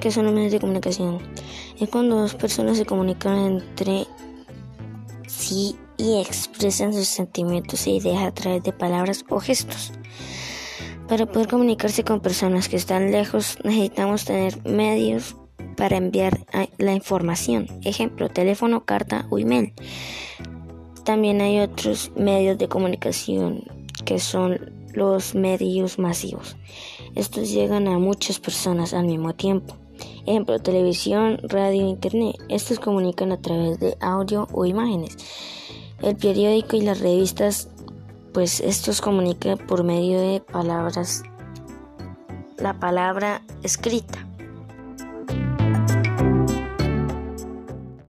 ¿Qué son los medios de comunicación? Es cuando dos personas se comunican entre sí y expresan sus sentimientos e ideas a través de palabras o gestos. Para poder comunicarse con personas que están lejos necesitamos tener medios para enviar la información, ejemplo, teléfono, carta o email. También hay otros medios de comunicación que son los medios masivos. Estos llegan a muchas personas al mismo tiempo. Ejemplo, televisión, radio, internet. Estos comunican a través de audio o imágenes. El periódico y las revistas, pues estos comunican por medio de palabras, la palabra escrita.